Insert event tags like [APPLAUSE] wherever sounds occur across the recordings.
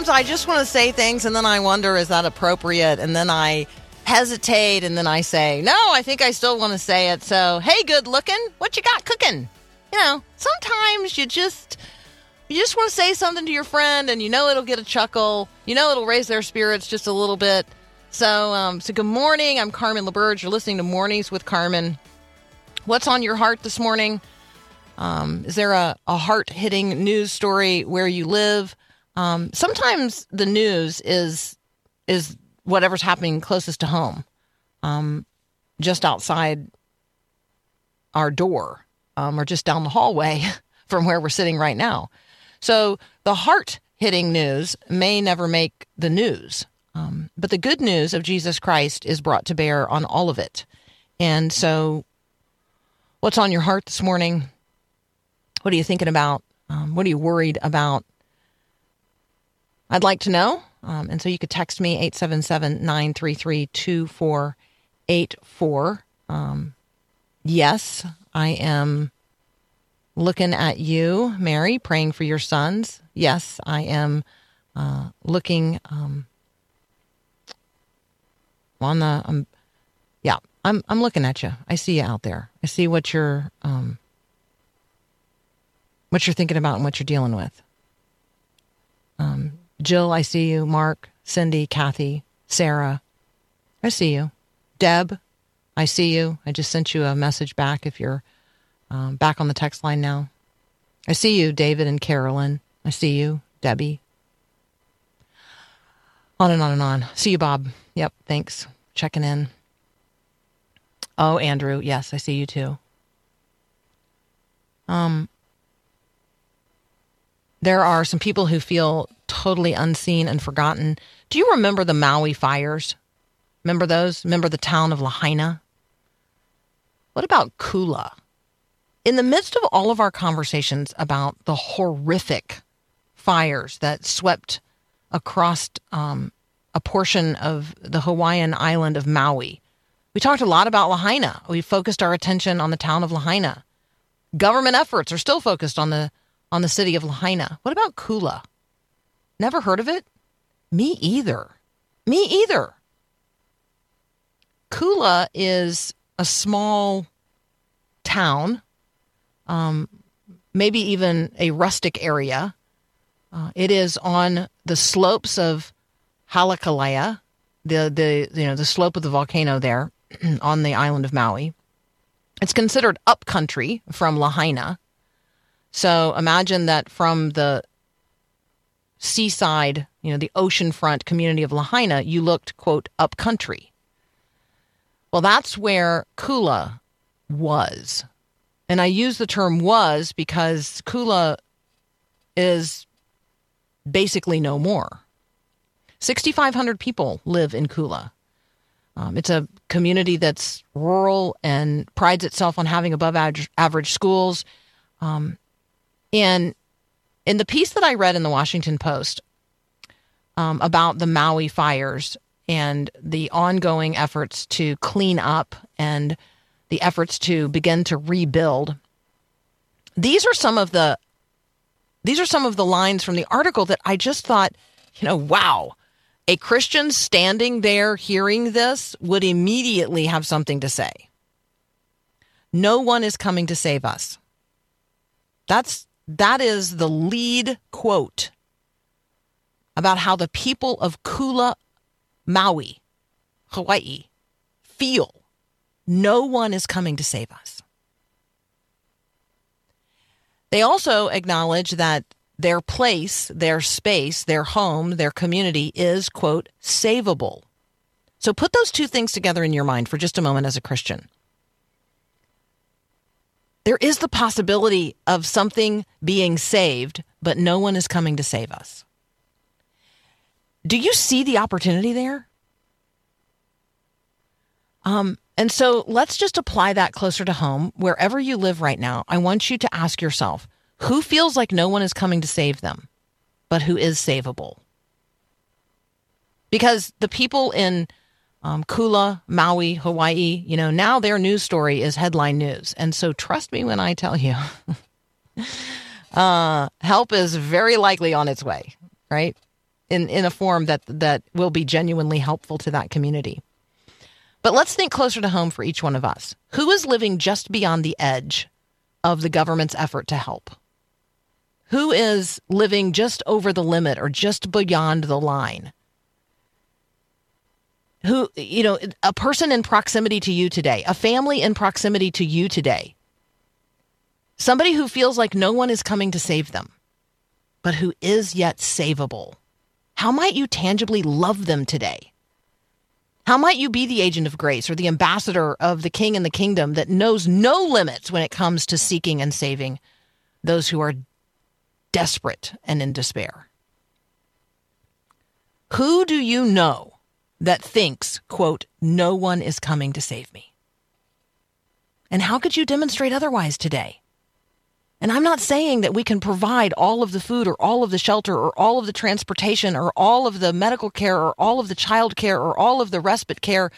Sometimes I just want to say things and then I wonder, is that appropriate? And then I hesitate and then I say, no, I think I still want to say it. So, hey, good looking, what you got cooking? You know, sometimes you just. You just want to say something to your friend, and you know it'll get a chuckle. You know it'll raise their spirits just a little bit. So, um, so good morning. I'm Carmen LaBerge. You're listening to Mornings with Carmen. What's on your heart this morning? Um, is there a, a heart hitting news story where you live? Um, sometimes the news is is whatever's happening closest to home, um, just outside our door, um, or just down the hallway [LAUGHS] from where we're sitting right now. So the heart hitting news may never make the news, um, but the good news of Jesus Christ is brought to bear on all of it. And so, what's on your heart this morning? What are you thinking about? Um, what are you worried about? I'd like to know. Um, and so you could text me 877 933 2484. Um, yes, I am looking at you, Mary, praying for your sons. Yes, I am uh, looking um, on the. Um, yeah, I'm I'm looking at you. I see you out there. I see what you're um, what you're thinking about and what you're dealing with. Um, Jill, I see you. Mark, Cindy, Kathy, Sarah, I see you. Deb, I see you. I just sent you a message back if you're um, back on the text line now. I see you, David and Carolyn. I see you, Debbie. On and on and on. See you, Bob. Yep, thanks. Checking in. Oh, Andrew, yes, I see you too. Um, there are some people who feel totally unseen and forgotten. Do you remember the Maui fires? Remember those? Remember the town of Lahaina? What about Kula? In the midst of all of our conversations about the horrific fires that swept across um, a portion of the Hawaiian island of Maui, we talked a lot about Lahaina. We focused our attention on the town of Lahaina. Government efforts are still focused on the on the city of Lahaina. What about Kula? Never heard of it? Me either. Me either. Kula is a small town, um, maybe even a rustic area. Uh, it is on the slopes of Haleakala, the the you know the slope of the volcano there [CLEARS THROAT] on the island of Maui. It's considered upcountry from Lahaina. So imagine that from the seaside, you know, the oceanfront community of Lahaina, you looked, quote, upcountry. Well, that's where Kula was. And I use the term was because Kula is basically no more. 6,500 people live in Kula. Um, it's a community that's rural and prides itself on having above average schools. Um, and in the piece that I read in the Washington Post um, about the Maui fires and the ongoing efforts to clean up and the efforts to begin to rebuild, these are some of the these are some of the lines from the article that I just thought, you know, wow. A Christian standing there hearing this would immediately have something to say. No one is coming to save us. That's that is the lead quote about how the people of Kula, Maui, Hawaii feel. No one is coming to save us. They also acknowledge that their place, their space, their home, their community is, quote, savable. So put those two things together in your mind for just a moment as a Christian. There is the possibility of something being saved, but no one is coming to save us. Do you see the opportunity there? Um, and so let's just apply that closer to home. Wherever you live right now, I want you to ask yourself who feels like no one is coming to save them, but who is savable? Because the people in um, Kula, Maui, Hawaii, you know, now their news story is headline news. And so trust me when I tell you, [LAUGHS] uh, help is very likely on its way, right? In, in a form that, that will be genuinely helpful to that community. But let's think closer to home for each one of us. Who is living just beyond the edge of the government's effort to help? Who is living just over the limit or just beyond the line? Who, you know, a person in proximity to you today, a family in proximity to you today, somebody who feels like no one is coming to save them, but who is yet savable. How might you tangibly love them today? How might you be the agent of grace or the ambassador of the king and the kingdom that knows no limits when it comes to seeking and saving those who are desperate and in despair? Who do you know that thinks, quote, no one is coming to save me? And how could you demonstrate otherwise today? And I'm not saying that we can provide all of the food or all of the shelter or all of the transportation or all of the medical care or all of the child care or all of the respite care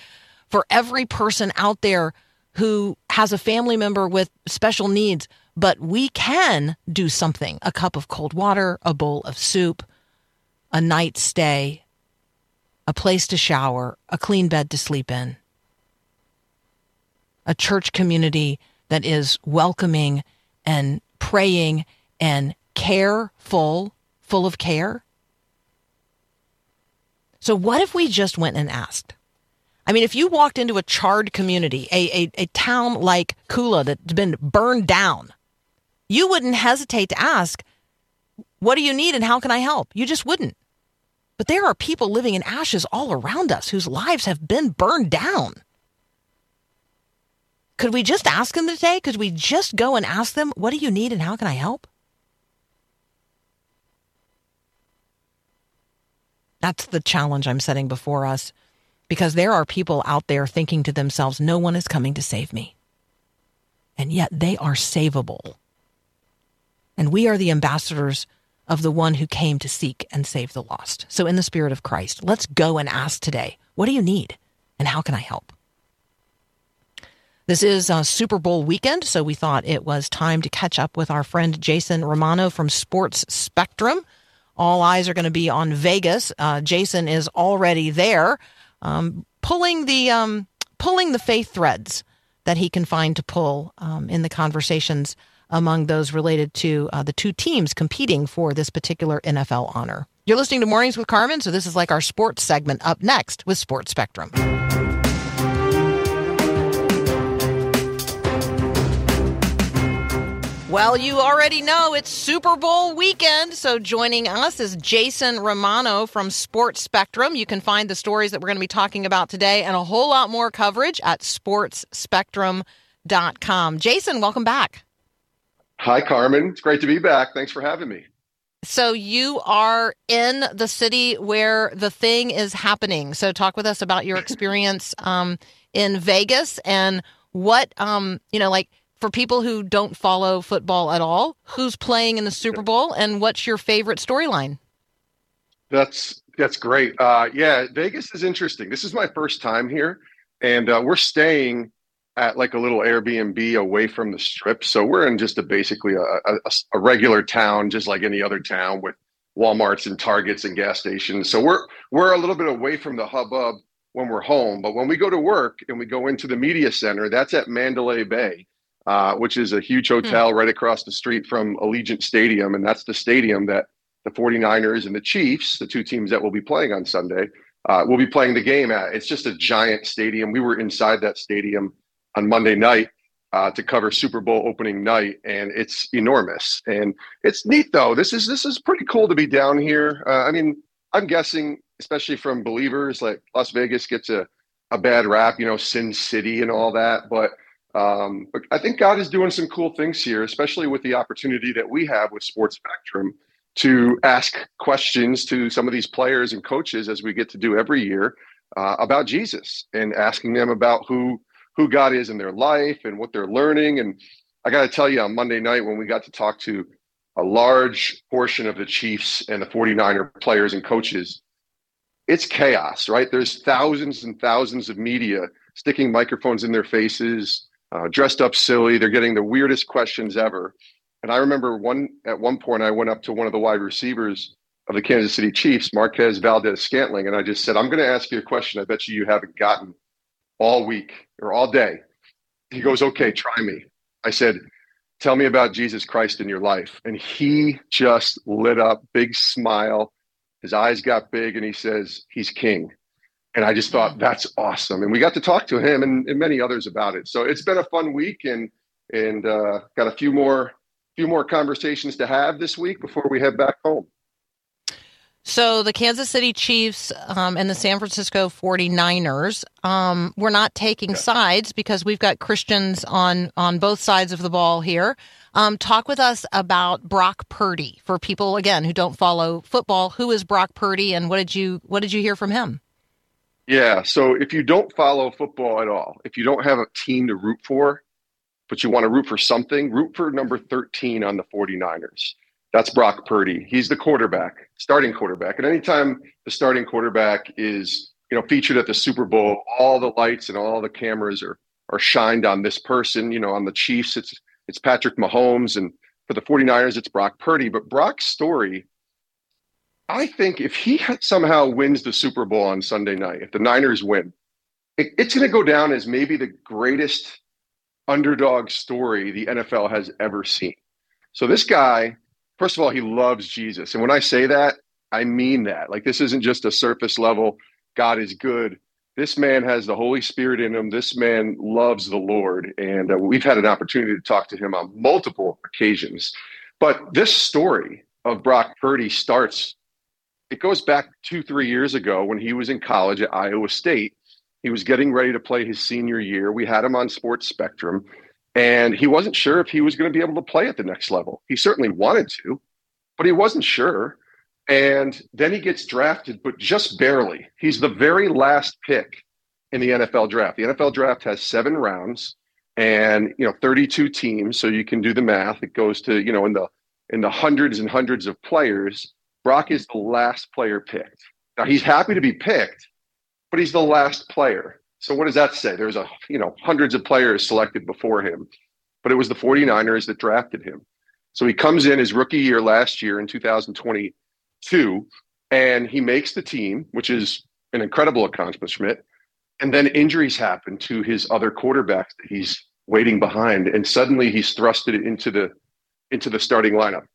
for every person out there who has a family member with special needs but we can do something a cup of cold water, a bowl of soup, a night stay, a place to shower, a clean bed to sleep in, a church community that is welcoming and praying and careful, full of care. So, what if we just went and asked? I mean, if you walked into a charred community, a, a, a town like Kula that's been burned down, you wouldn't hesitate to ask, What do you need and how can I help? You just wouldn't. But there are people living in ashes all around us whose lives have been burned down. Could we just ask them today? Could we just go and ask them, What do you need and how can I help? That's the challenge I'm setting before us because there are people out there thinking to themselves, No one is coming to save me. And yet they are savable. And we are the ambassadors of the one who came to seek and save the lost. So, in the spirit of Christ, let's go and ask today, what do you need? And how can I help? This is a Super Bowl weekend, so we thought it was time to catch up with our friend Jason Romano from Sports Spectrum. All eyes are going to be on Vegas. Uh, Jason is already there, um, pulling the um, pulling the faith threads that he can find to pull um, in the conversations among those related to uh, the two teams competing for this particular NFL honor. You're listening to Mornings with Carmen, so this is like our sports segment up next with Sports Spectrum. Well, you already know it's Super Bowl weekend. So joining us is Jason Romano from Sports Spectrum. You can find the stories that we're going to be talking about today and a whole lot more coverage at sportsspectrum.com. Jason, welcome back. Hi, Carmen. It's great to be back. Thanks for having me. So you are in the city where the thing is happening. So talk with us about your experience [LAUGHS] um, in Vegas and what um, you know, like for people who don't follow football at all, who's playing in the Super Bowl and what's your favorite storyline? That's that's great. Uh, yeah, Vegas is interesting. This is my first time here, and uh, we're staying at like a little Airbnb away from the strip. So we're in just a basically a, a, a, regular town, just like any other town with Walmarts and Targets and gas stations. So we're we're a little bit away from the hubbub when we're home. But when we go to work and we go into the media center, that's at Mandalay Bay, uh, which is a huge hmm. hotel hmm. right across the street from Allegiant Stadium. And that's the stadium that the 49ers and the Chiefs, the two teams that will be playing on Sunday, uh, will be playing the game at. It's just a giant stadium. We were inside that stadium on Monday night. uh, to cover Super Bowl opening night, and it's enormous. And it's neat though. This is this is pretty cool to be down here. Uh, I mean, I'm guessing, especially from believers, like Las Vegas gets a a bad rap, you know, Sin City and all that, but. Um, but I think God is doing some cool things here, especially with the opportunity that we have with Sports Spectrum to ask questions to some of these players and coaches as we get to do every year uh, about Jesus and asking them about who who God is in their life and what they're learning. And I got to tell you, on Monday night when we got to talk to a large portion of the Chiefs and the 49er players and coaches, it's chaos, right? There's thousands and thousands of media sticking microphones in their faces, uh, dressed up silly. They're getting the weirdest questions ever. And I remember one at one point I went up to one of the wide receivers of the Kansas City Chiefs, Marquez Valdes Scantling, and I just said, I'm going to ask you a question I bet you you haven't gotten all week or all day. He goes, Okay, try me. I said, Tell me about Jesus Christ in your life. And he just lit up, big smile. His eyes got big, and he says, He's king. And I just thought, That's awesome. And we got to talk to him and, and many others about it. So it's been a fun week and and uh, got a few more few more conversations to have this week before we head back home. So the Kansas City Chiefs um, and the San Francisco 49ers, um, we're not taking sides because we've got Christians on, on both sides of the ball here. Um, talk with us about Brock Purdy for people again who don't follow football. Who is Brock Purdy, and what did you what did you hear from him? Yeah, so if you don't follow football at all, if you don't have a team to root for, but you want to root for something, root for number 13 on the 49ers. That's Brock Purdy. He's the quarterback, starting quarterback. And anytime the starting quarterback is, you know, featured at the Super Bowl, all the lights and all the cameras are are shined on this person. You know, on the Chiefs, it's it's Patrick Mahomes, and for the 49ers, it's Brock Purdy. But Brock's story, I think if he somehow wins the Super Bowl on Sunday night, if the Niners win, it, it's going to go down as maybe the greatest underdog story the NFL has ever seen. So this guy first of all, he loves Jesus. And when I say that, I mean that. Like, this isn't just a surface level, God is good. This man has the Holy Spirit in him. This man loves the Lord. And uh, we've had an opportunity to talk to him on multiple occasions. But this story of Brock Purdy starts, it goes back two, three years ago when he was in college at Iowa State. He was getting ready to play his senior year. We had him on Sports Spectrum. And he wasn't sure if he was going to be able to play at the next level. He certainly wanted to, but he wasn't sure. And then he gets drafted, but just barely. He's the very last pick in the NFL draft. The NFL draft has seven rounds and you know 32 teams, so you can do the math. It goes to you know in the in the hundreds and hundreds of players. Brock is the last player picked. Now he's happy to be picked, but he's the last player. So what does that say? There's a you know hundreds of players selected before him, but it was the 49ers that drafted him. So he comes in his rookie year last year in 2022 and he makes the team, which is an incredible accomplishment. And then injuries happen to his other quarterbacks that he's waiting behind and suddenly he's thrusted into the into the starting lineup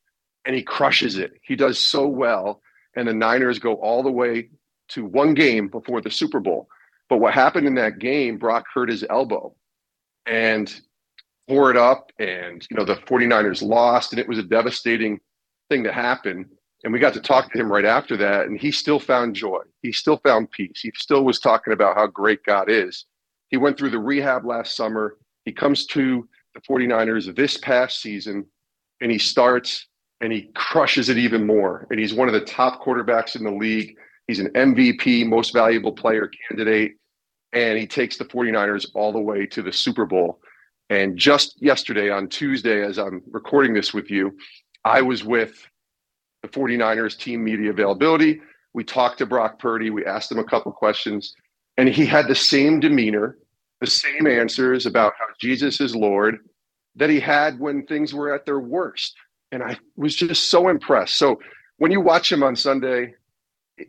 and he crushes it. He does so well and the Niners go all the way to one game before the Super Bowl. But what happened in that game, Brock hurt his elbow and tore it up. And, you know, the 49ers lost, and it was a devastating thing to happen. And we got to talk to him right after that, and he still found joy. He still found peace. He still was talking about how great God is. He went through the rehab last summer. He comes to the 49ers this past season, and he starts and he crushes it even more. And he's one of the top quarterbacks in the league. He's an MVP, most valuable player candidate, and he takes the 49ers all the way to the Super Bowl. And just yesterday, on Tuesday, as I'm recording this with you, I was with the 49ers team media availability. We talked to Brock Purdy. We asked him a couple questions, and he had the same demeanor, the same answers about how Jesus is Lord that he had when things were at their worst. And I was just so impressed. So when you watch him on Sunday,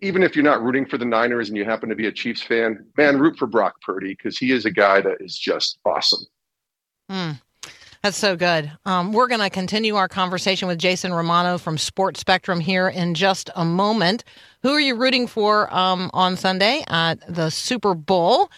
even if you're not rooting for the Niners and you happen to be a Chiefs fan, man, root for Brock Purdy because he is a guy that is just awesome. Mm, that's so good. Um, we're going to continue our conversation with Jason Romano from Sports Spectrum here in just a moment. Who are you rooting for um, on Sunday at the Super Bowl?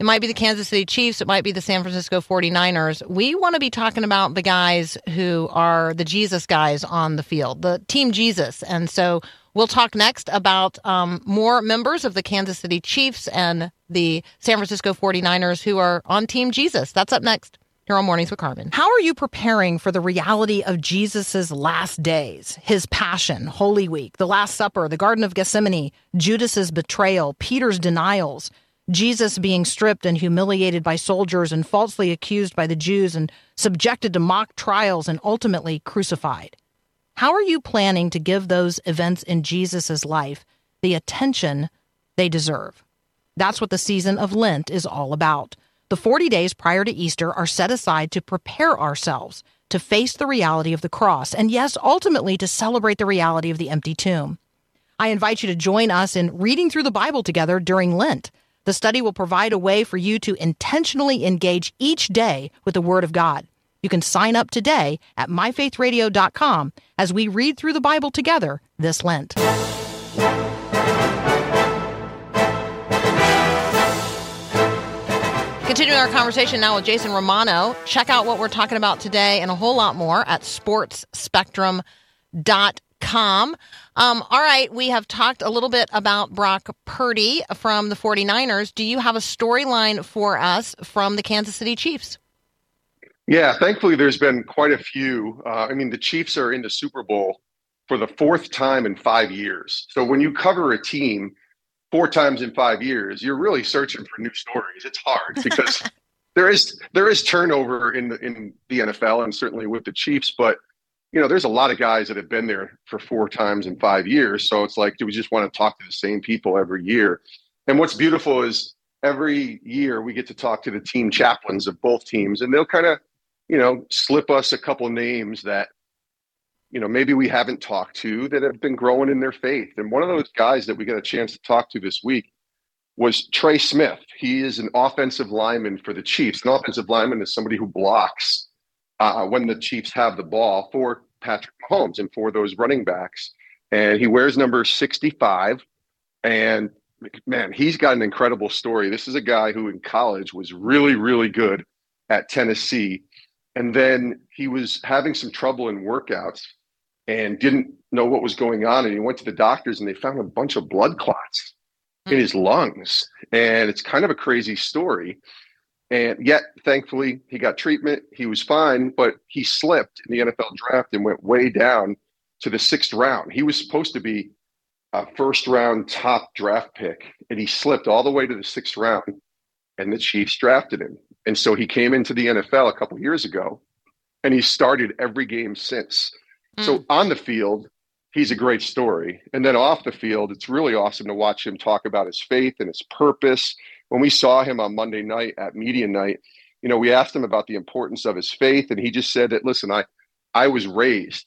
It might be the Kansas City Chiefs. It might be the San Francisco 49ers. We want to be talking about the guys who are the Jesus guys on the field, the Team Jesus. And so we'll talk next about um, more members of the Kansas City Chiefs and the San Francisco 49ers who are on Team Jesus. That's up next here on Mornings with Carmen. How are you preparing for the reality of Jesus' last days, his passion, Holy Week, the Last Supper, the Garden of Gethsemane, Judas's betrayal, Peter's denials, Jesus being stripped and humiliated by soldiers and falsely accused by the Jews and subjected to mock trials and ultimately crucified? How are you planning to give those events in Jesus' life the attention they deserve? That's what the season of Lent is all about. The 40 days prior to Easter are set aside to prepare ourselves to face the reality of the cross, and yes, ultimately to celebrate the reality of the empty tomb. I invite you to join us in reading through the Bible together during Lent. The study will provide a way for you to intentionally engage each day with the Word of God. You can sign up today at myfaithradio.com as we read through the Bible together this Lent. Continuing our conversation now with Jason Romano. Check out what we're talking about today and a whole lot more at sportsspectrum.com. Um, all right, we have talked a little bit about Brock Purdy from the 49ers. Do you have a storyline for us from the Kansas City Chiefs? Yeah, thankfully, there's been quite a few. Uh, I mean, the Chiefs are in the Super Bowl for the fourth time in five years. So when you cover a team, four times in five years, you're really searching for new stories. It's hard because [LAUGHS] there is there is turnover in the in the NFL and certainly with the Chiefs, but you know, there's a lot of guys that have been there for four times in five years. So it's like, do we just want to talk to the same people every year? And what's beautiful is every year we get to talk to the team chaplains of both teams, and they'll kind of, you know, slip us a couple names that you know maybe we haven't talked to that have been growing in their faith. And one of those guys that we got a chance to talk to this week was trey smith. He is an offensive lineman for the chiefs. An offensive lineman is somebody who blocks uh, when the chiefs have the ball for patrick mahomes and for those running backs. And he wears number 65 and man he's got an incredible story. This is a guy who in college was really really good at tennessee and then he was having some trouble in workouts and didn't know what was going on. And he went to the doctors and they found a bunch of blood clots in hmm. his lungs. And it's kind of a crazy story. And yet, thankfully, he got treatment. He was fine, but he slipped in the NFL draft and went way down to the sixth round. He was supposed to be a first round top draft pick, and he slipped all the way to the sixth round, and the Chiefs drafted him. And so he came into the NFL a couple years ago, and he started every game since. So Mm. on the field, he's a great story. And then off the field, it's really awesome to watch him talk about his faith and his purpose. When we saw him on Monday night at media night, you know, we asked him about the importance of his faith, and he just said that, listen, I, I was raised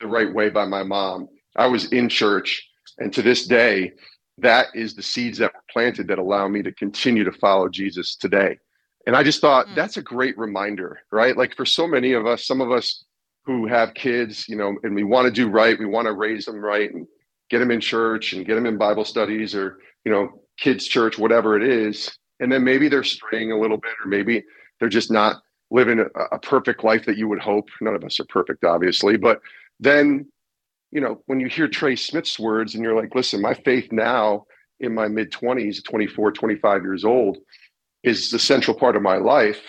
the right way by my mom. I was in church, and to this day, that is the seeds that were planted that allow me to continue to follow Jesus today. And I just thought Mm. that's a great reminder, right? Like for so many of us, some of us who have kids, you know, and we want to do right, we want to raise them right and get them in church and get them in Bible studies or, you know, kids' church, whatever it is. And then maybe they're straying a little bit, or maybe they're just not living a, a perfect life that you would hope. None of us are perfect, obviously. But then, you know, when you hear Trey Smith's words and you're like, listen, my faith now in my mid 20s, 24, 25 years old, is the central part of my life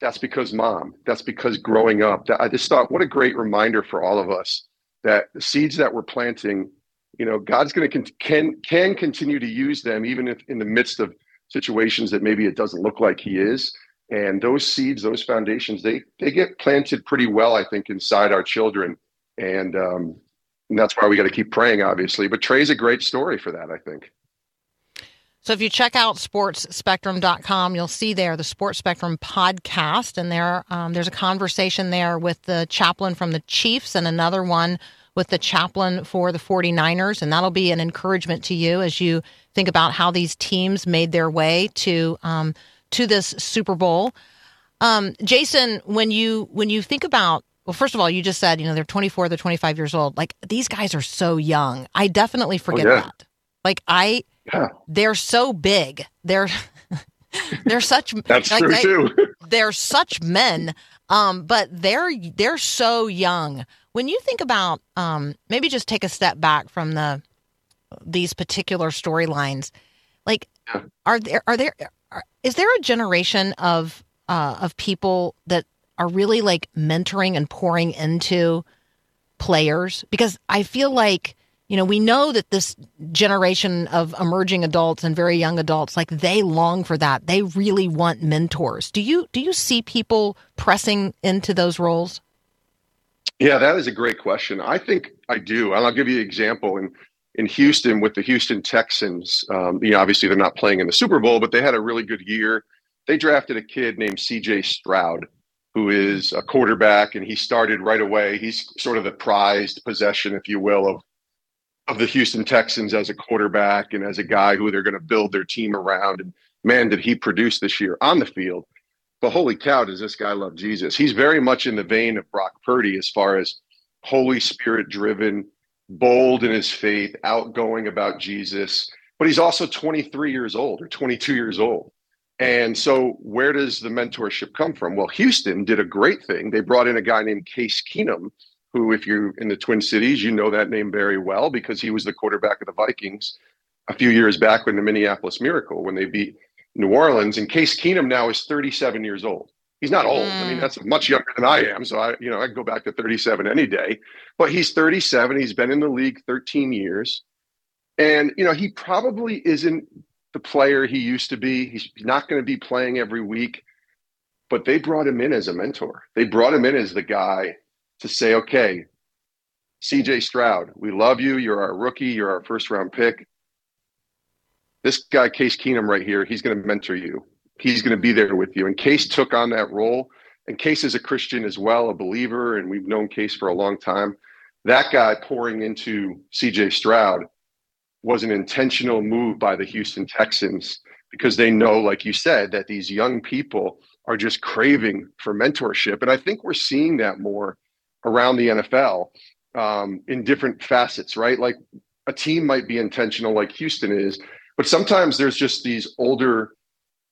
that's because mom that's because growing up i just thought what a great reminder for all of us that the seeds that we're planting you know god's going to can can continue to use them even if in the midst of situations that maybe it doesn't look like he is. And those seeds those foundations they they get planted pretty well i think inside our children. And um and that's why we got to keep praying obviously. But trey's a great story for that i think So if you check out sportsspectrum.com, you'll see there the Sports Spectrum podcast, and there um, there's a conversation there with the chaplain from the Chiefs and another one with the chaplain for the 49ers, and that'll be an encouragement to you as you think about how these teams made their way to um, to this Super Bowl. Um, Jason, when you when you think about well, first of all, you just said you know they're 24, they're 25 years old. Like these guys are so young. I definitely forget yeah. that. Like I yeah they're so big. They're [LAUGHS] they're such That's like, true they- too. [LAUGHS] they're such men um but they're they're so young when you think about um maybe just take a step back from the these particular storylines like Yeah. are there are there are, is there a generation of uh of people that are really like mentoring and pouring into players because i feel like you know we know that this generation of emerging adults and very young adults like they long for that they really want mentors do you do you see people pressing into those roles Yeah, that is a great question. I think I do, and I'll give you an example. In in Houston, with the Houston Texans, um, you know, obviously they're not playing in the Super Bowl, but they had a really good year. They drafted a kid named C.J. Stroud, who is a quarterback, and he started right away. He's sort of the prized possession, if you will, of of the Houston Texans as a quarterback and as a guy who they're going to build their team around. And man, did he produce this year on the field! But holy cow, does this guy love Jesus? He's very much in the vein of Brock Purdy as far as Holy Spirit driven, bold in his faith, outgoing about Jesus. But he's also 23 years old or 22 years old. And so, where does the mentorship come from? Well, Houston did a great thing. They brought in a guy named Case Keenum, who, if you're in the Twin Cities, you know that name very well because he was the quarterback of the Vikings a few years back when the Minneapolis Miracle when they beat New Orleans. And Case Keenum now is 37 years old. He's not old. I mean, Mm. that's much younger than I am. So I, you know, I go back to 37 any day. But he's 37. He's been in the league 13 years. And, you know, he probably isn't the player he used to be. He's not going to be playing every week. But they brought him in as a mentor. They brought him in as the guy to say, okay, CJ Stroud, we love you. You're our rookie. You're our first round pick. This guy, Case Keenum, right here, he's going to mentor you. He's going to be there with you. And Case took on that role. And Case is a Christian as well, a believer. And we've known Case for a long time. That guy pouring into CJ Stroud was an intentional move by the Houston Texans because they know, like you said, that these young people are just craving for mentorship. And I think we're seeing that more around the NFL um, in different facets, right? Like a team might be intentional, like Houston is, but sometimes there's just these older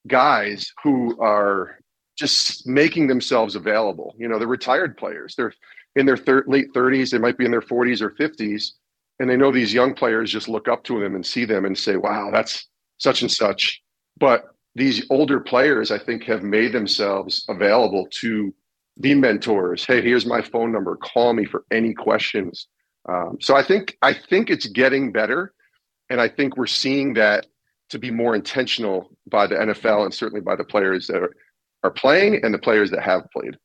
guys who are just making themselves available. You know, they're retired players. They're in their thir- late 30s, they might be in their 40s or 50s, and they know these young players just look up to them and see them and say, "Wow, that's such and such." But these older players, I think, have made themselves available to be mentors. Hey, here's my phone number. Call me for any questions. Um, so I think I think it's getting better, and I think we're seeing that to be more intentional by the NFL and certainly by the players that are, are playing and the players that have played.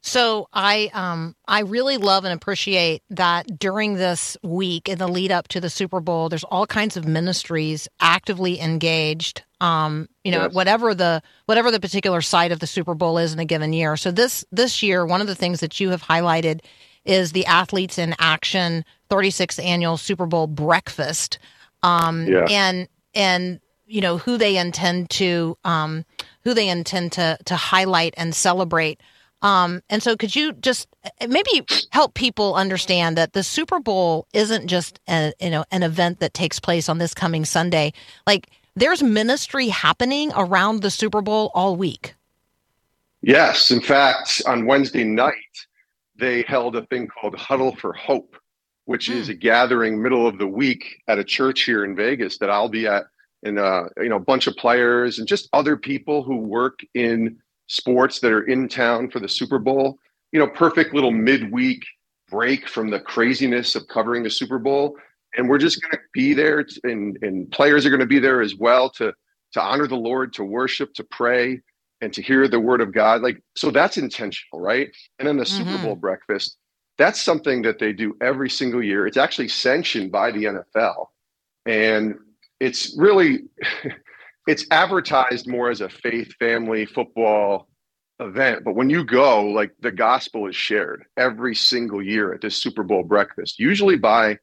So I um I really love and appreciate that during this week in the lead up to the Super Bowl, there's all kinds of ministries actively engaged. Um, you know, Yes. whatever the whatever the particular site of the Super Bowl is in a given year. So this this year, one of the things that you have highlighted is the Athletes in Action 36th annual Super Bowl breakfast. Um, Yeah. and and you know who they intend to um, who they intend to to highlight and celebrate. Um, and so, could you just uh, maybe help people understand that the Super Bowl isn't just a, you know an event that takes place on this coming Sunday? Like, there's ministry happening around the Super Bowl all week. Yes, in fact, on Wednesday night they held a thing called Huddle for Hope, which is a gathering middle of the week at a church here in Vegas that I'll be at, and uh, you know, a bunch of players and just other people who work in sports that are in town for the Super Bowl. You know, perfect little midweek break from the craziness of covering the Super Bowl, and we're just going to be there, and and players are going to be there as well to to honor the Lord, to worship, to pray and to hear the word of God. Like, so that's intentional, right? And then the Super Mhm. Bowl breakfast, that's something that they do every single year. It's actually sanctioned by the NFL. And it's really, [LAUGHS] it's advertised more as a faith, family, football event. But when you go, like the gospel is shared every single year at this Super Bowl breakfast, usually by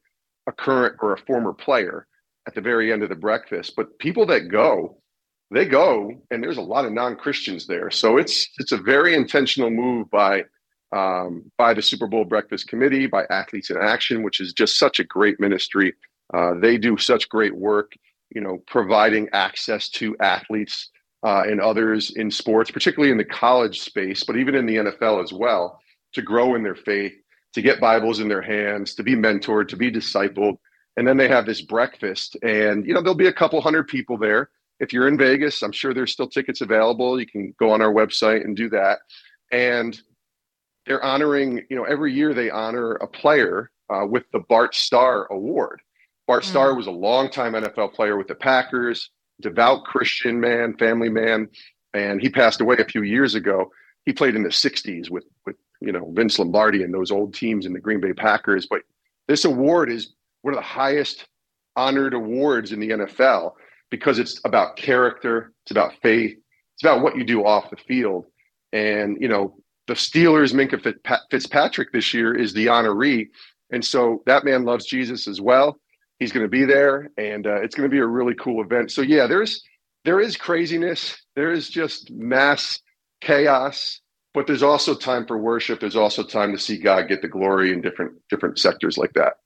a current or a former player at the very end of the breakfast. But people that go, they go and there's a lot of non-christians there so it's it's a very intentional move by um, by the super bowl breakfast committee by athletes in action which is just such a great ministry uh, they do such great work you know, providing access to athletes uh, and others in sports, particularly in the college space, but even in the NFL as well, to grow in their faith, to get Bibles in their hands, to be mentored, to be discipled. And then they have this breakfast, and you know, there'll be a couple hundred people there. If you're in Vegas, I'm sure there's still tickets available. You can go on our website and do that. And they're honoring, you know, every year they honor a player uh, with the Bart Starr Award. Bart mm. Starr was a longtime NFL player with the Packers, devout Christian man, family man, and he passed away a few years ago. He played in the '60s with with you know Vince Lombardi and those old teams in the Green Bay Packers. But this award is one of the highest honored awards in the NFL because it's about character, it's about faith, it's about what you do off the field. And you know the Steelers, Minkah Fitzpatrick this year is the honoree, and so that man loves Jesus as well. He's going to be there, and uh, it's going to be a really cool event. So yeah, there's there is craziness. There is just mass chaos, but there's also time for worship. There's also time to see God get the glory in different different sectors like that.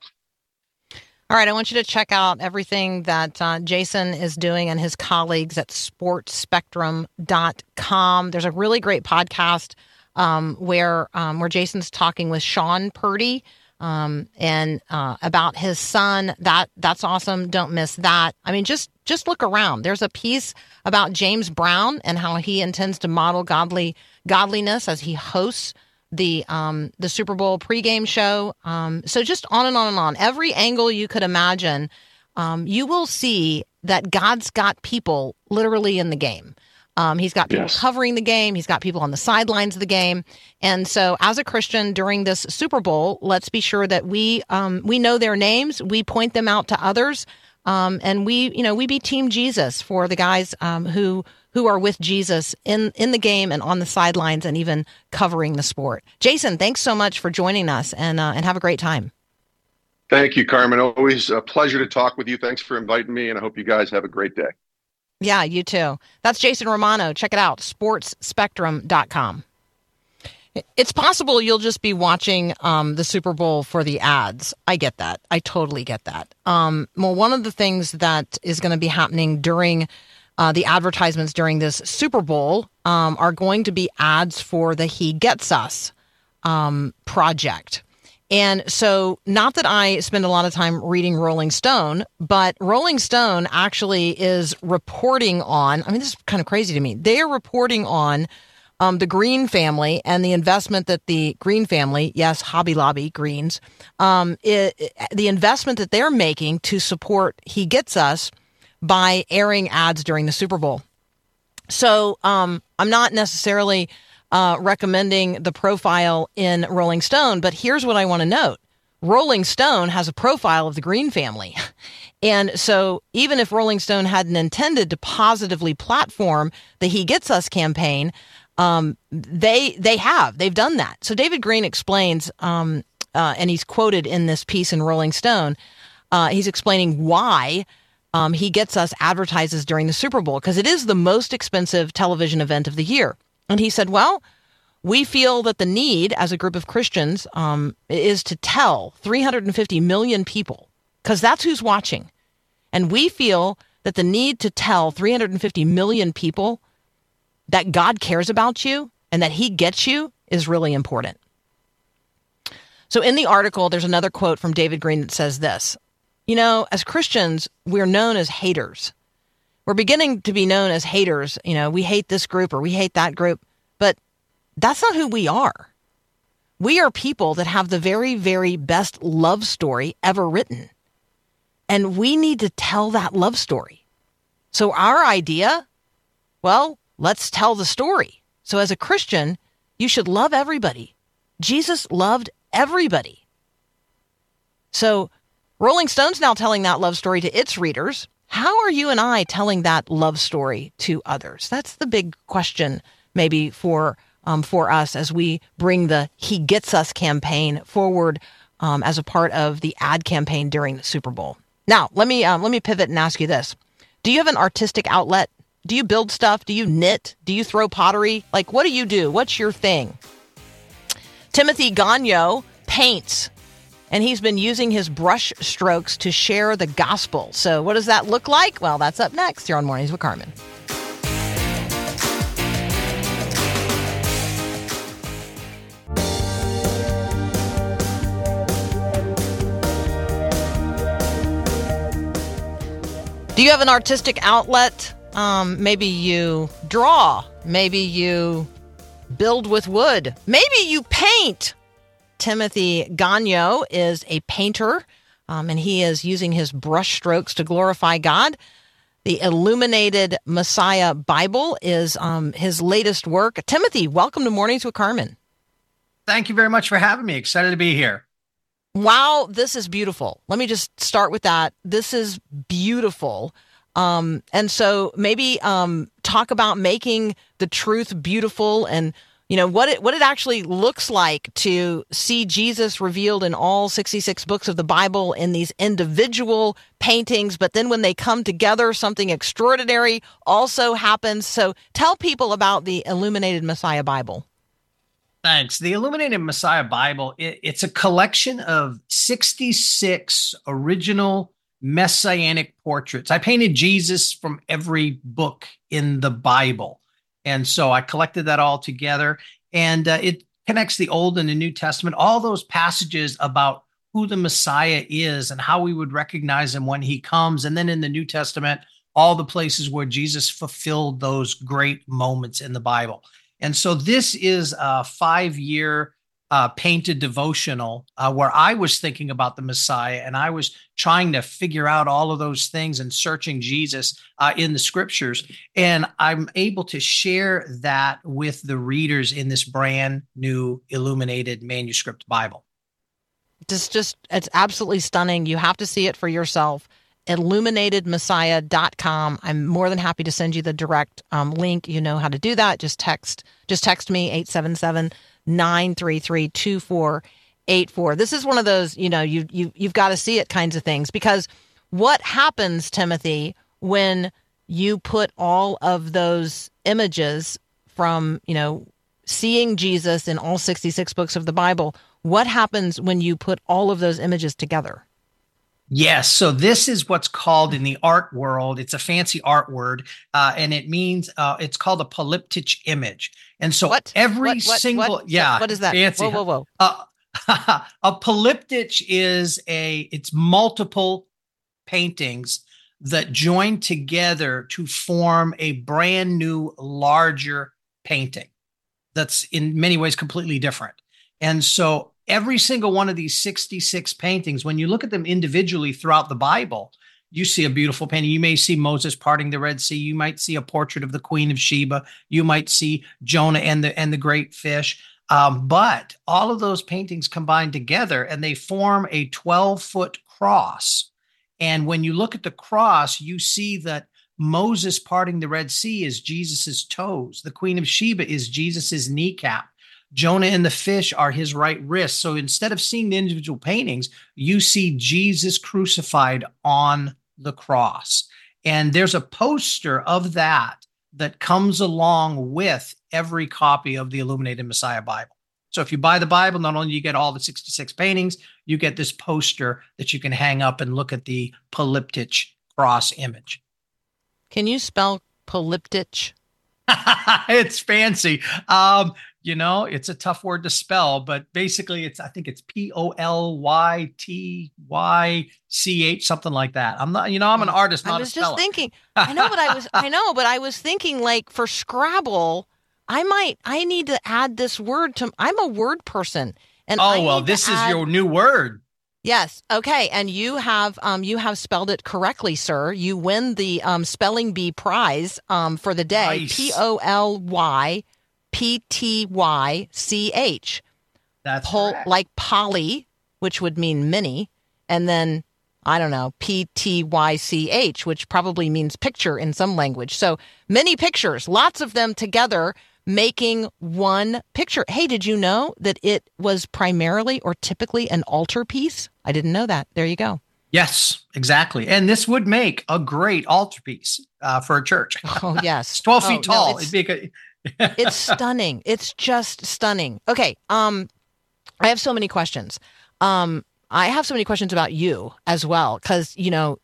All right, I want you to check out everything that uh, Jason is doing and his colleagues at sportsspectrum.com. There's a really great podcast um, where um, where Jason's talking with Sean Purdy, um, and uh, about his son. That that's awesome. Don't miss that. I mean, just just look around. There's a piece about James Brown and how he intends to model godly godliness as he hosts the um, the Super Bowl pregame show. Um, so just on and on and on. Every angle you could imagine, um, you will see that God's got people literally in the game. Um, he's got people yes. covering the game. He's got people on the sidelines of the game. And so, as a Christian during this Super Bowl, let's be sure that we um, we know their names. We point them out to others, um, and we you know we be Team Jesus for the guys um, who who are with Jesus in in the game and on the sidelines and even covering the sport. Jason, thanks so much for joining us, and uh, and have a great time. Thank you, Carmen. Always a pleasure to talk with you. Thanks for inviting me, and I hope you guys have a great day. Yeah, you too. That's Jason Romano. Check it out, sportsspectrum.com. It's possible you'll just be watching um, the Super Bowl for the ads. I get that. I totally get that. Um, well, one of the things that is going to be happening during uh, the advertisements during this Super Bowl um, are going to be ads for the He Gets Us um, project. And so, not that I spend a lot of time reading Rolling Stone, but Rolling Stone actually is reporting on. I mean, this is kind of crazy to me. They are reporting on um, the Green family and the investment that the Green family, yes, Hobby Lobby Greens, um, it, it, the investment that they're making to support He Gets Us by airing ads during the Super Bowl. So, um, I'm not necessarily uh, recommending the profile in Rolling Stone. But here's what I want to note Rolling Stone has a profile of the Green family. [LAUGHS] And so, even if Rolling Stone hadn't intended to positively platform the He Gets Us campaign, um, they they have they've done that. So David Green explains, um, uh, and he's quoted in this piece in Rolling Stone. Uh, he's explaining why um, He Gets Us advertises during the Super Bowl because it is the most expensive television event of the year. And he said, Well, we feel that the need as a group of Christians um, is to tell 350 million people, because that's who's watching. And we feel that the need to tell 350 million people that God cares about you and that He gets you is really important. So, in the article, there's another quote from David Green that says this You know, as Christians, we're known as haters we're beginning to be known as haters. You know, we hate this group or we hate that group, but that's not who we are. We are people that have the very, very best love story ever written. And we need to tell that love story. So, our idea, well, let's tell the story. So, as a Christian, you should love everybody. Jesus loved everybody. So, Rolling Stone's now telling that love story to its readers. How are you and I telling that love story to others? That's the big question, maybe for um, for us as we bring the "He Gets Us" campaign forward um, as a part of the ad campaign during the Super Bowl. Now, let me um, let me pivot and ask you this: Do you have an artistic outlet? Do you build stuff? Do you knit? Do you throw pottery? Like, what do you do? What's your thing? Timothy Gagnon paints and he's been using his brush strokes to share the gospel. So, what does that look like? Well, that's up next here on Mornings with Carmen. Do you have an artistic outlet? Um, maybe you draw. Maybe you build with wood. Maybe you paint. Timothy Gagnon is a painter, um, and he is using his brush strokes to glorify God. The Illuminated Messiah Bible is um, his latest work. Timothy, welcome to Mornings with Carmen. Thank you very much for having me. Excited to be here. Wow, this is beautiful. Let me just start with that. This is beautiful. Um, and so maybe um, talk about making the truth beautiful and you know what it what it actually looks like to see Jesus revealed in all 66 books of the Bible in these individual paintings but then when they come together something extraordinary also happens so tell people about the illuminated Messiah Bible Thanks. The Illuminated Messiah Bible, it, it's a collection of 66 original messianic portraits. I painted Jesus from every book in the Bible. And so I collected that all together and uh, it connects the Old and the New Testament, all those passages about who the Messiah is and how we would recognize him when he comes. And then in the New Testament, all the places where Jesus fulfilled those great moments in the Bible. And so this is a five year uh, painted devotional uh, where I was thinking about the Messiah and I was trying to figure out all of those things and searching Jesus uh, in the scriptures. And I'm able to share that with the readers in this brand new illuminated manuscript Bible. It's just, it's absolutely stunning. You have to see it for yourself illuminatedmessiah.com. I'm more than happy to send you the direct um, link. You know how to do that. Just text just text me 877-933-2484. This is one of those, you know, you you you've got to see it kinds of things because what happens, Timothy, when you put all of those images from, you know, seeing Jesus in all 66 books of the Bible, what happens when you put all of those images together? Yes. So this is what's called in the art world. It's a fancy art word, uh, and it means uh, it's called a polyptych image. And so what? every what, what, single yeah, what is that? Fancy. Whoa, whoa, whoa! Uh, [LAUGHS] a polyptych is a it's multiple paintings that join together to form a brand new, larger painting. That's in many ways completely different. And so every single one of these 66 paintings, when you look at them individually throughout the Bible, you see a beautiful painting. You may see Moses parting the Red Sea. You might see a portrait of the Queen of Sheba. You might see Jonah and the and the great fish. Um, but all of those paintings combine together and they form a 12 foot cross. And when you look at the cross, you see that Moses parting the Red Sea is Jesus's toes. The Queen of Sheba is Jesus's kneecap. Jonah and the fish are his right wrist. So instead of seeing the individual paintings, you see Jesus crucified on the cross. And there's a poster of that that comes along with every copy of the Illuminated Messiah Bible. So if you buy the Bible, not only you get all the 66 paintings, you get this poster that you can hang up and look at the polyptych cross image. Can you spell polyptych? [LAUGHS] it's fancy. Um, you know, it's a tough word to spell, but basically it's I think it's P O L Y T Y C H something like that. I'm not, you know, I'm an artist, not I was just thinking. [LAUGHS] I know, but I was I know, but I was thinking like for Scrabble, I might I need to add this word to I'm a word person. And I oh well, need to this is add- your new word. Yes. Okay. And you have um you have spelled it correctly, sir. You win the um spelling bee prize um for the day. Nice. P O L Y P T Y C H. That's Pol- like poly, which would mean many, and then I don't know, P T Y C H, which probably means picture in some language. So many pictures, lots of them together making one picture. Hey, did you know that it was primarily or typically an altar piece? I didn't know that. There you go. Yes, exactly. And this would make a great altarpiece uh, for a church. Oh, yes. It's [LAUGHS] 12 Oh, feet no, tall. it's- It'd be a, it's [LAUGHS] stunning. It's just stunning. Okay. Um, I have so many questions. Um, I have so many questions about you as well because you know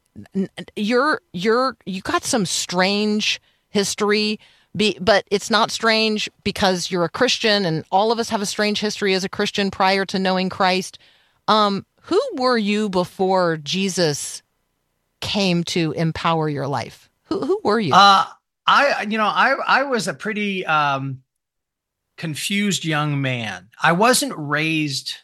you're you're you got some strange history. Be, but it's not strange because you're a Christian, and all of us have a strange history as a Christian prior to knowing Christ. Um, who were you before Jesus came to empower your life? Who who were you? Uh, I you know I I was a pretty um, confused young man. I wasn't raised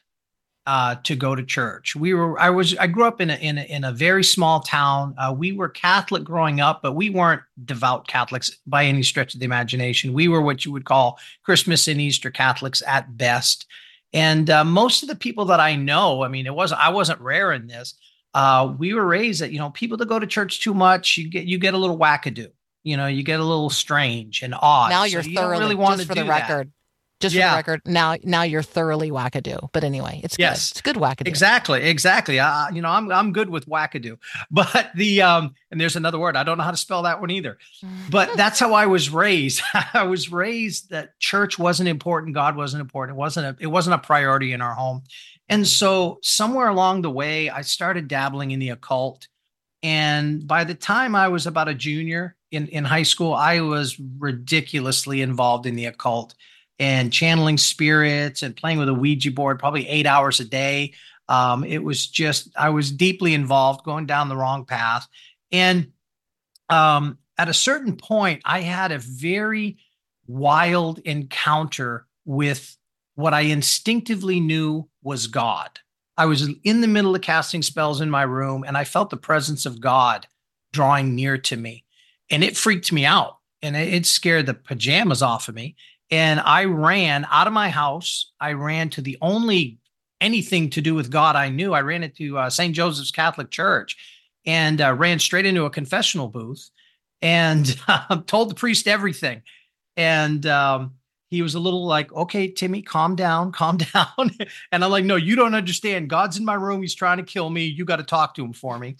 uh, to go to church. We were I was I grew up in a in a, in a very small town. Uh, we were Catholic growing up, but we weren't devout Catholics by any stretch of the imagination. We were what you would call Christmas and Easter Catholics at best. And uh, most of the people that I know, I mean, it was I wasn't rare in this. Uh, we were raised that you know people that go to church too much, you get you get a little wackadoo. You know, you get a little strange and odd. now you're you don't thoroughly really want just to for the do that. record. Just for the record, now now you're thoroughly wackadoo. But anyway, it's Yes. good. It's good wackadoo. Exactly, exactly. I, you know, I'm I'm good with wackadoo, [LAUGHS] but the um, and there's another word I don't know how to spell that one either. But [LAUGHS] that's how I was raised. [LAUGHS] I was raised that church wasn't important, God wasn't important. It wasn't a it wasn't a priority in our home, and so somewhere along the way, I started dabbling in the occult. And by the time I was about a junior in in high school, I was ridiculously involved in the occult and channeling spirits and playing with a Ouija board probably eight hours a day. Um, it was just, I was deeply involved going down the wrong path. And um, at a certain point, I had a very wild encounter with what I instinctively knew was God. I was in the middle of casting spells in my room and I felt the presence of God drawing near to me. And it freaked me out and it scared the pajamas off of me and I ran out of my house. I ran to the only anything to do with God I knew. I ran into uh, St. Joseph's Catholic Church and uh, ran straight into a confessional booth and uh, [LAUGHS] told the priest everything. And um, he was a little like, okay, Timmy, calm down, [LAUGHS] calm down. and I'm like, no, you don't understand. God's in my room. He's trying to kill me. You got to talk to him for me.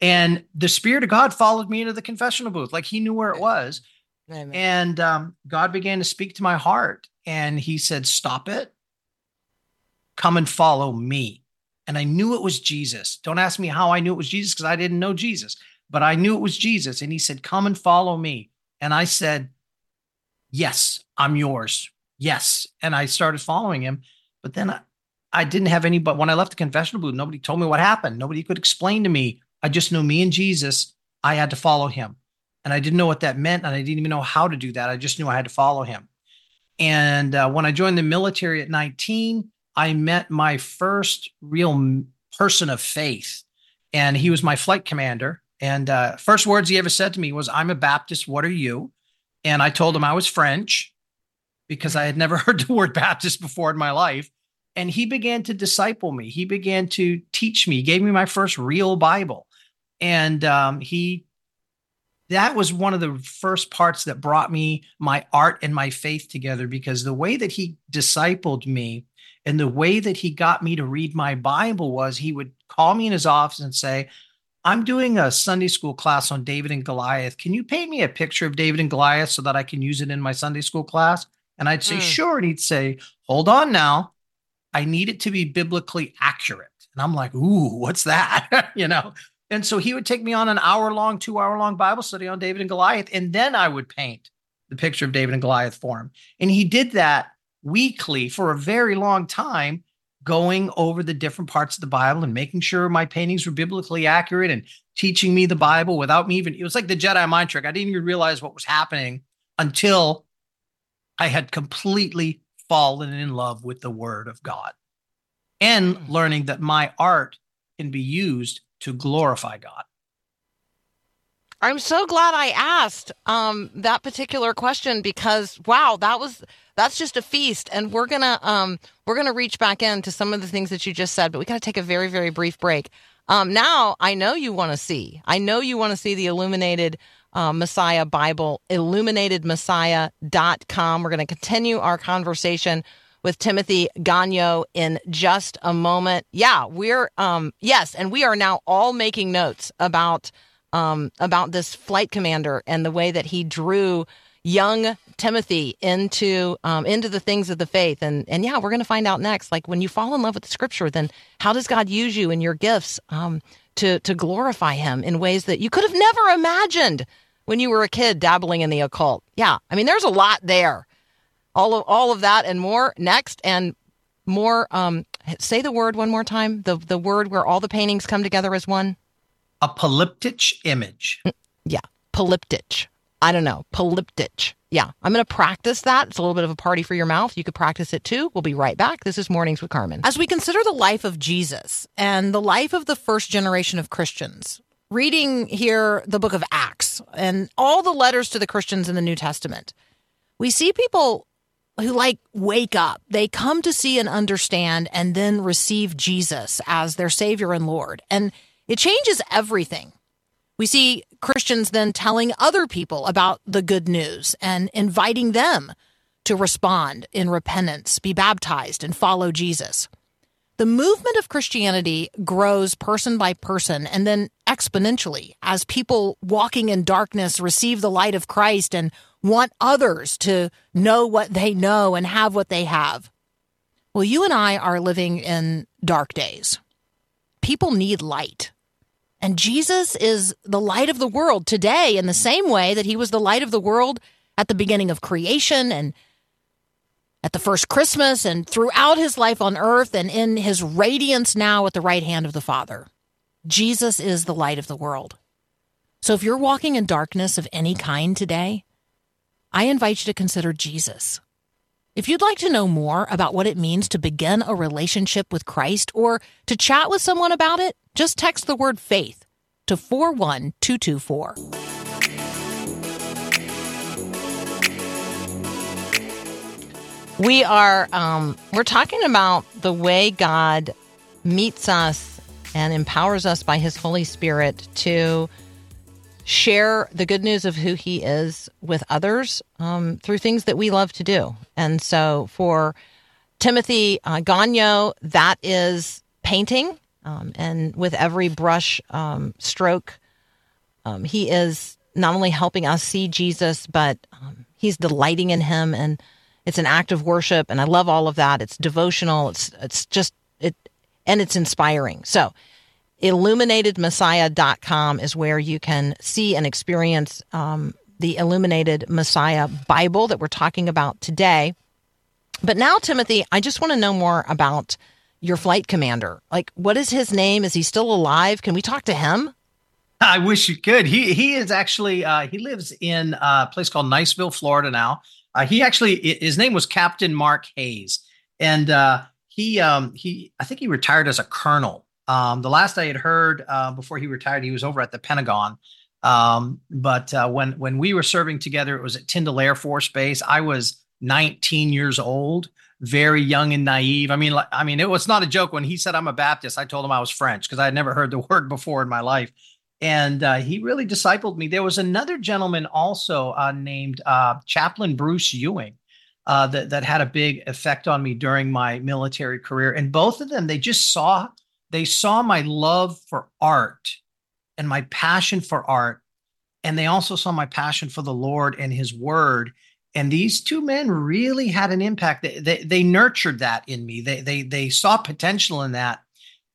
And the Spirit of God followed me into the confessional booth, like he knew where it was. Amen. And um, God began to speak to my heart. And he said, Stop it. Come and follow me. And I knew it was Jesus. Don't ask me how I knew it was Jesus because I didn't know Jesus, but I knew it was Jesus. And he said, Come and follow me. And I said, Yes, I'm yours. Yes. And I started following him. But then I, I didn't have any, but when I left the confessional booth, nobody told me what happened. Nobody could explain to me. I just knew me and Jesus, I had to follow him and I didn't know what that meant, and I didn't even know how to do that. I just knew I had to follow him. And uh, when I joined the military at 19, I met my first real person of faith, and he was my flight commander. And uh, first words he ever said to me was, "I'm a Baptist. What are you?" And I told him I was French because I had never [LAUGHS] heard the word Baptist before in my life. And he began to disciple me. He began to teach me. He gave me my first real Bible, and um, he that was one of the first parts that brought me my art and my faith together because the way that he discipled me and the way that he got me to read my Bible was he would call me in his office and say, I'm doing a Sunday school class on David and Goliath. Can you paint me a picture of David and Goliath so that I can use it in my Sunday school class? And I'd say, Mm. sure. And he'd say, hold on now. I need it to be biblically accurate. And I'm like, ooh, what's that? [LAUGHS] you know? And so he would take me on an hour long, two hour long Bible study on David and Goliath. And then I would paint the picture of David and Goliath for him. And he did that weekly for a very long time, going over the different parts of the Bible and making sure my paintings were biblically accurate and teaching me the Bible without me even, it was like the Jedi mind trick. I didn't even realize what was happening until I had completely fallen in love with the Word of God and learning that my art can be used to glorify God. I'm so glad I asked um, that particular question because wow, that was that's just a feast, and we're gonna um, we're gonna reach back into some of the things that you just said, but we got to take a very very brief break. Um, now I know you want to see. I know you want to see the illuminated uh, Messiah Bible, illuminatedmessiah.com. We're going to continue our conversation with Timothy Gagnon in just a moment. Yeah, we're um yes, and we are now all making notes about um about this flight commander and the way that he drew young Timothy into um, into the things of the faith. And and yeah, we're going to find out next. Like when you fall in love with the Scripture, then how does God use you in your gifts um, to to glorify Him in ways that you could have never imagined when you were a kid dabbling in the occult? Yeah, I mean, there's a lot there. All of all of that and more next, and more. Um, say the word one more time. The the word where all the paintings come together as one. Apocalyptic image. Yeah, polyptych. I don't know, polyptych. Yeah, I'm going to practice that. It's a little bit of a party for your mouth. You could practice it too. We'll be right back. This is Mornings with Carmen. As we consider the life of Jesus and the life of the first generation of Christians, reading here the book of Acts and all the letters to the Christians in the New Testament, we see people who like wake up. They come to see and understand and then receive Jesus as their Savior and Lord. And it changes everything. We see Christians then telling other people about the good news and inviting them to respond in repentance, be baptized, and follow Jesus. The movement of Christianity grows person by person and then exponentially as people walking in darkness receive the light of Christ and want others to know what they know and have what they have. Well, you and I are living in dark days. People need light. And Jesus is the light of the world today in the same way that he was the light of the world at the beginning of creation and at the first Christmas and throughout his life on earth and in his radiance now at the right hand of the Father. Jesus is the light of the world. So if you're walking in darkness of any kind today, I invite you to consider Jesus. If you'd like to know more about what it means to begin a relationship with Christ or to chat with someone about it, just text the word faith to 41224. We are um, we're talking about the way God meets us and empowers us by His Holy Spirit to share the good news of who He is with others um, through things that we love to do. And so, for Timothy uh, Gagnon, that is painting, um, and with every brush um, stroke, um, he is not only helping us see Jesus, but um, he's delighting in Him and it's an act of worship, and I love all of that. It's devotional. It's it's just it, and it's inspiring. So, illuminatedmessiah.com is where you can see and experience um, the Illuminated Messiah Bible that we're talking about today. But now, Timothy, I just want to know more about your flight commander. Like, what is his name? Is he still alive? Can we talk to him? I wish you could. He he is actually uh, he lives in a place called Niceville, Florida now. Uh, he actually his name was Captain Mark Hayes, and uh, he um, he I think he retired as a colonel. Um, the last I had heard uh, before he retired, he was over at the Pentagon. Um, but uh, when when we were serving together, it was at Tyndall Air Force Base. I was 19 years old, very young and naive. I mean, like, I mean, it was not a joke when he said I'm a Baptist. I told him I was French because I had never heard the [LAUGHS] word before in my life and uh, he really discipled me. There was another gentleman also uh, named uh, Chaplain Bruce Ewing uh, that that had a big effect on me during my military career. And both of them, they just saw they saw my love for art and my passion for art, and they also saw my passion for the Lord and His Word. And these two men really had an impact. They, they, they nurtured that in me. They they they saw potential in that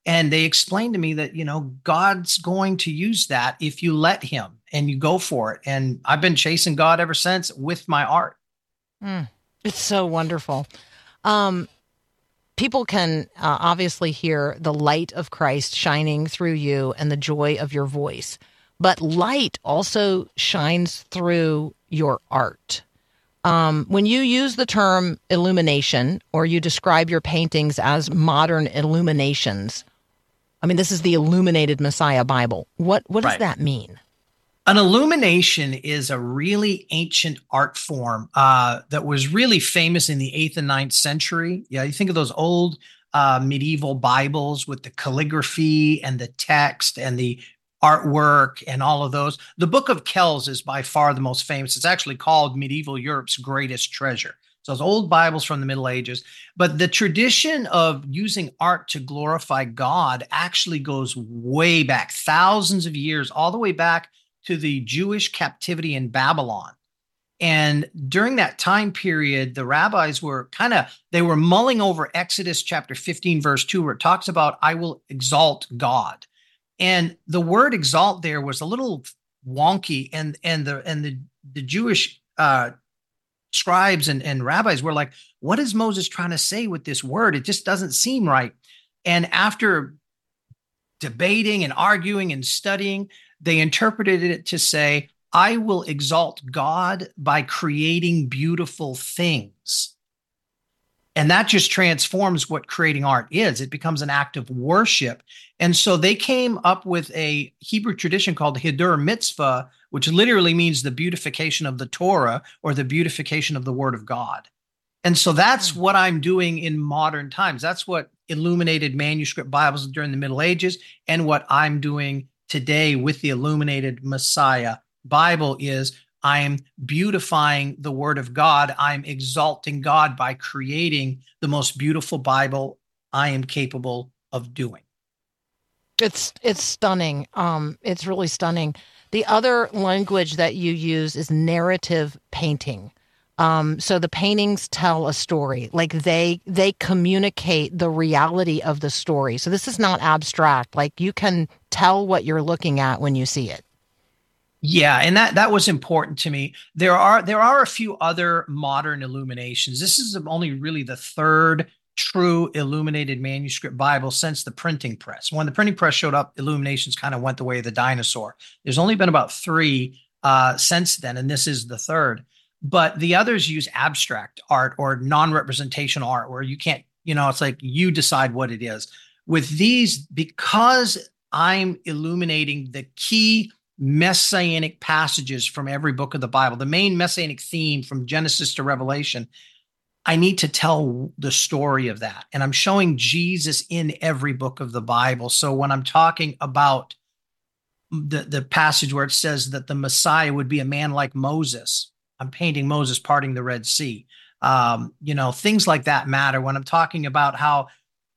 and they explained to me that you know god's going to use that if you let him and you go for it. And i've been chasing god ever since with my art. Mm, it's so wonderful. Um, people can uh, obviously hear the light of christ shining through you and the joy of your voice. But light also shines through your art. Um, when you use the term illumination or you describe your paintings as modern illuminations, I mean, this is the illuminated Messiah Bible. What what does right. that mean? An illumination is a really ancient art form uh, that was really famous in the eighth and ninth century. Yeah, you think of those old uh, medieval Bibles with the calligraphy and the text and the artwork and all of those. The Book of Kells is by far the most famous. It's actually called medieval Europe's greatest treasure. So those old Bibles from the Middle Ages. But the tradition of using art to glorify God actually goes way back, thousands of years, all the way back to the Jewish captivity in Babylon. And during that time period, the rabbis were kind of they were mulling over Exodus chapter 15 verse 2 where it talks about I will exalt God. And the word exalt there was a little wonky and and the and the the Jewish uh scribes and, and rabbis were like, what is Moses trying to say with this word? It just doesn't seem right. And after debating and arguing and studying, they interpreted it to say, I will exalt God by creating beautiful things. And that just transforms what creating art is. It becomes an act of worship. And so they came up with a Hebrew tradition called Hiddur Mitzvah, which literally means the beautification of the Torah or the beautification of the Word of God. And so that's what I'm doing in modern times. That's what illuminated manuscript Bibles during the Middle Ages and what I'm doing today with the illuminated Messiah Bible is I am beautifying the word of God. I'm exalting God by creating the most beautiful Bible I am capable of doing. It's it's stunning. Um, it's really stunning. The other language that you use is narrative painting. Um, so the paintings tell a story, like they they communicate the reality of the story. So this is not abstract. Like you can tell what you're looking at when you see it. Yeah, and that that was important to me. There are there are a few other modern illuminations. This is only really the third true illuminated manuscript Bible since the printing press. When the printing press showed up, illuminations kind of went the way of the dinosaur. There's only been about three uh, since then, and this is the third. But the others use abstract art or non-representational art, where you can't, you know, it's like you decide what it is. With these, because I'm illuminating the key messianic passages from every book of the Bible, the main messianic theme from Genesis to Revelation, I need to tell the story of that. And I'm showing Jesus in every book of the Bible. So when I'm talking about the, the passage where it says that the Messiah would be a man like Moses, I'm painting Moses parting the Red Sea. Um, you know, things like that matter. When I'm talking about how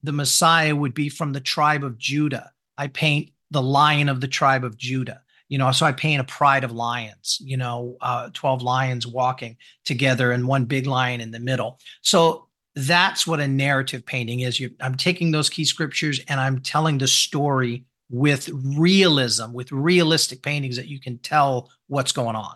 the Messiah would be from the tribe of Judah, I paint the lion of the tribe of Judah you know so i paint a pride of lions you know uh, 12 lions walking together and one big lion in the middle. So that's what a narrative painting is. You i'm taking those key scriptures and i'm telling the story with realism with realistic paintings that you can tell what's going on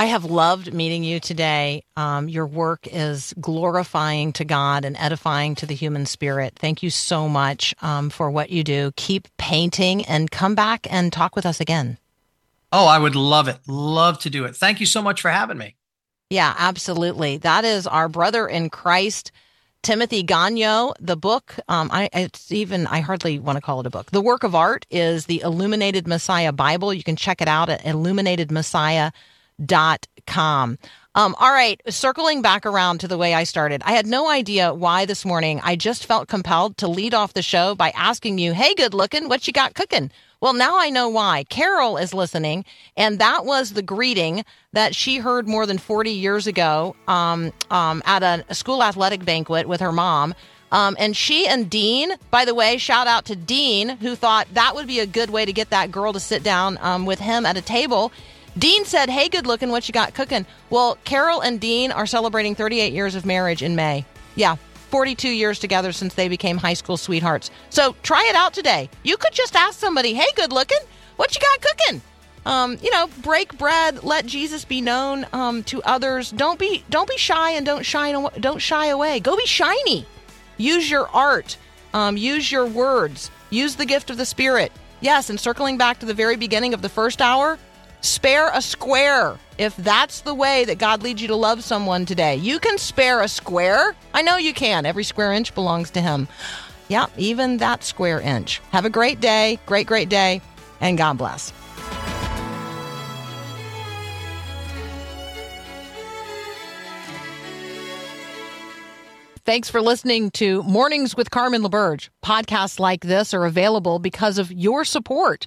I have loved meeting you today. Um, your work is glorifying to God and edifying to the human spirit. Thank you so much um, for what you do. Keep painting and come back and talk with us again. Oh, I would love it. Love to do it. Thank you so much for having me. Yeah, absolutely. That is our brother in Christ. Timothy Gagnon, the book, um, I it's even I hardly want to call it a book. The work of art is the Illuminated Messiah Bible. You can check it out at Illuminated Messiah dot com. Um, all right, circling back around to the way I started. I had no idea why this morning I just felt compelled to lead off the show by asking you, "Hey, good looking, what you got cooking?" Well, now I know why. Carol is listening, and that was the greeting that she heard more than 40 years ago um, um, at a, a school athletic banquet with her mom. Um, and she and Dean, by the way, shout out to Dean, who thought that would be a good way to get that girl to sit down um, with him at a table. Dean said, Hey, good looking, what you got cooking? Well, Carol and Dean are celebrating 38 years of marriage in May. Yeah, 42 years together since they became high school sweethearts. So try it out today. You could just ask somebody, Hey, good looking, what you got cooking? Um, you know, break bread, let Jesus be known um, to others. Don't be don't be shy and don't shine don't shy away. Go be shiny. Use your art. Um, use your words. Use the gift of the Spirit. Yes, and circling back to the very beginning of the first hour, Spare a square if that's the way that God leads you to love someone today. You can spare a square. I know you can. Every square inch belongs to Him. Yeah, even that square inch. Have a great day, great, great day, and God bless. Thanks for listening to Mornings with Carmen LaBerge. Podcasts like this are available because of your support.